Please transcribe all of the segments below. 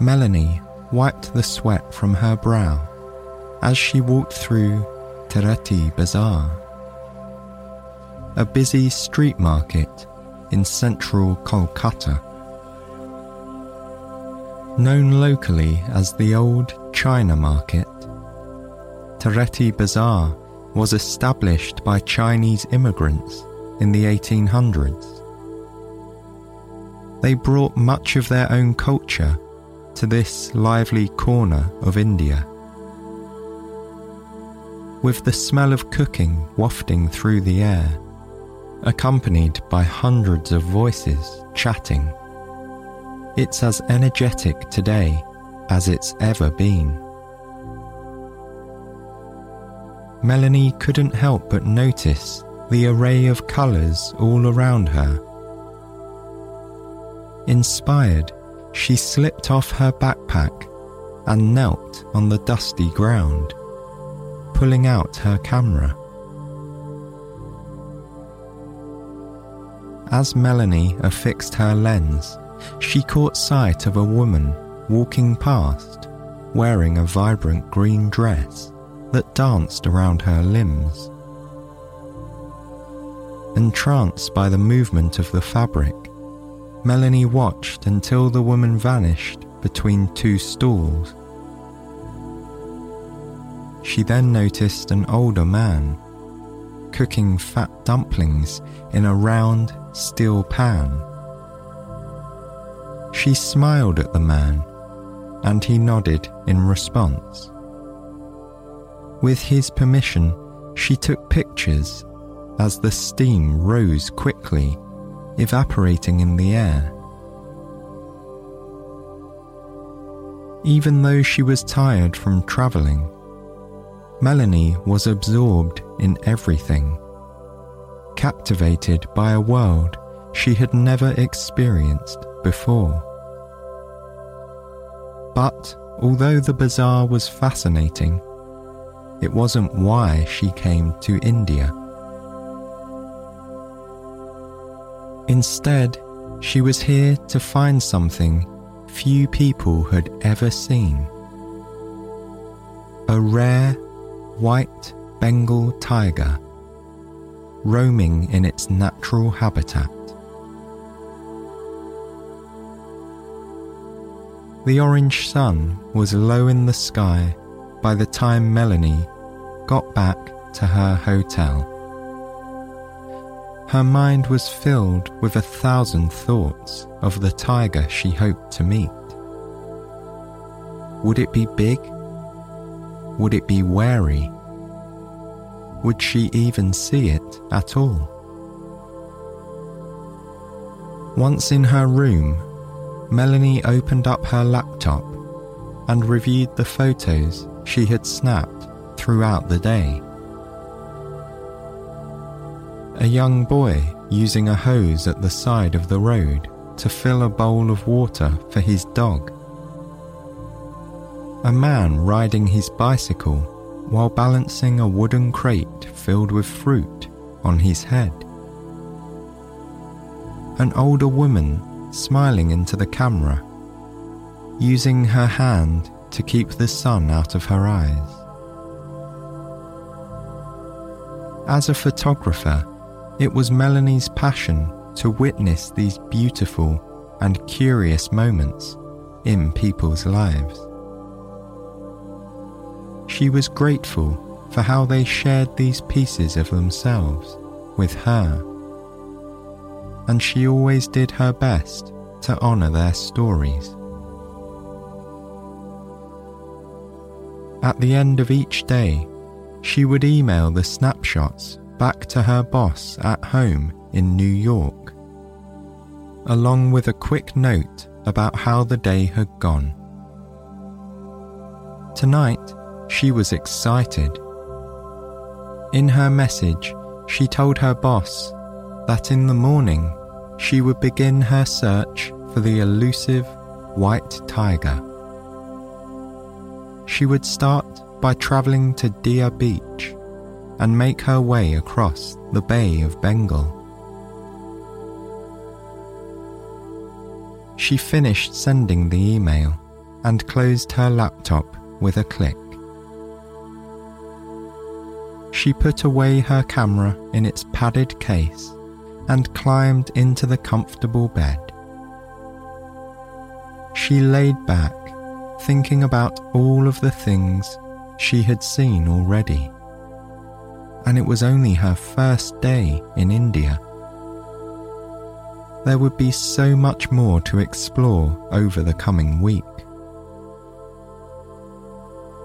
Melanie wiped the sweat from her brow as she walked through Tereti Bazaar, a busy street market in central Kolkata. Known locally as the Old China Market, Tereti Bazaar was established by Chinese immigrants in the 1800s. They brought much of their own culture to this lively corner of India. With the smell of cooking wafting through the air, accompanied by hundreds of voices chatting, it's as energetic today as it's ever been. Melanie couldn't help but notice the array of colours all around her. Inspired she slipped off her backpack and knelt on the dusty ground, pulling out her camera. As Melanie affixed her lens, she caught sight of a woman walking past wearing a vibrant green dress that danced around her limbs. Entranced by the movement of the fabric, Melanie watched until the woman vanished between two stools. She then noticed an older man cooking fat dumplings in a round steel pan. She smiled at the man and he nodded in response. With his permission, she took pictures as the steam rose quickly evaporating in the air. Even though she was tired from travelling, Melanie was absorbed in everything, captivated by a world she had never experienced before. But although the bazaar was fascinating, it wasn't why she came to India. Instead, she was here to find something few people had ever seen a rare white Bengal tiger roaming in its natural habitat. The orange sun was low in the sky by the time Melanie got back to her hotel. Her mind was filled with a thousand thoughts of the tiger she hoped to meet. Would it be big? Would it be wary? Would she even see it at all? Once in her room, Melanie opened up her laptop and reviewed the photos she had snapped throughout the day a young boy using a hose at the side of the road to fill a bowl of water for his dog. A man riding his bicycle while balancing a wooden crate filled with fruit on his head. An older woman smiling into the camera, using her hand to keep the sun out of her eyes. As a photographer, it was Melanie's passion to witness these beautiful and curious moments in people's lives. She was grateful for how they shared these pieces of themselves with her, and she always did her best to honour their stories. At the end of each day, she would email the snapshots back to her boss at home in New York, along with a quick note about how the day had gone. Tonight, she was excited. In her message, she told her boss that in the morning she would begin her search for the elusive white tiger. She would start by travelling to Digha Beach and make her way across the Bay of Bengal. She finished sending the email and closed her laptop with a click. She put away her camera in its padded case and climbed into the comfortable bed. She laid back, thinking about all of the things she had seen already. And it was only her first day in India. There would be so much more to explore over the coming week.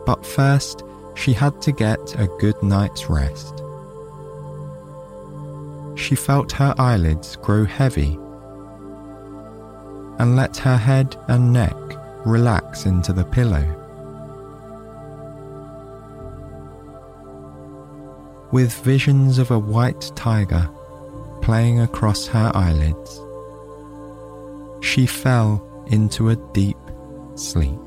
But first, she had to get a good night's rest. She felt her eyelids grow heavy and let her head and neck relax into the pillow. With visions of a white tiger playing across her eyelids, she fell into a deep sleep.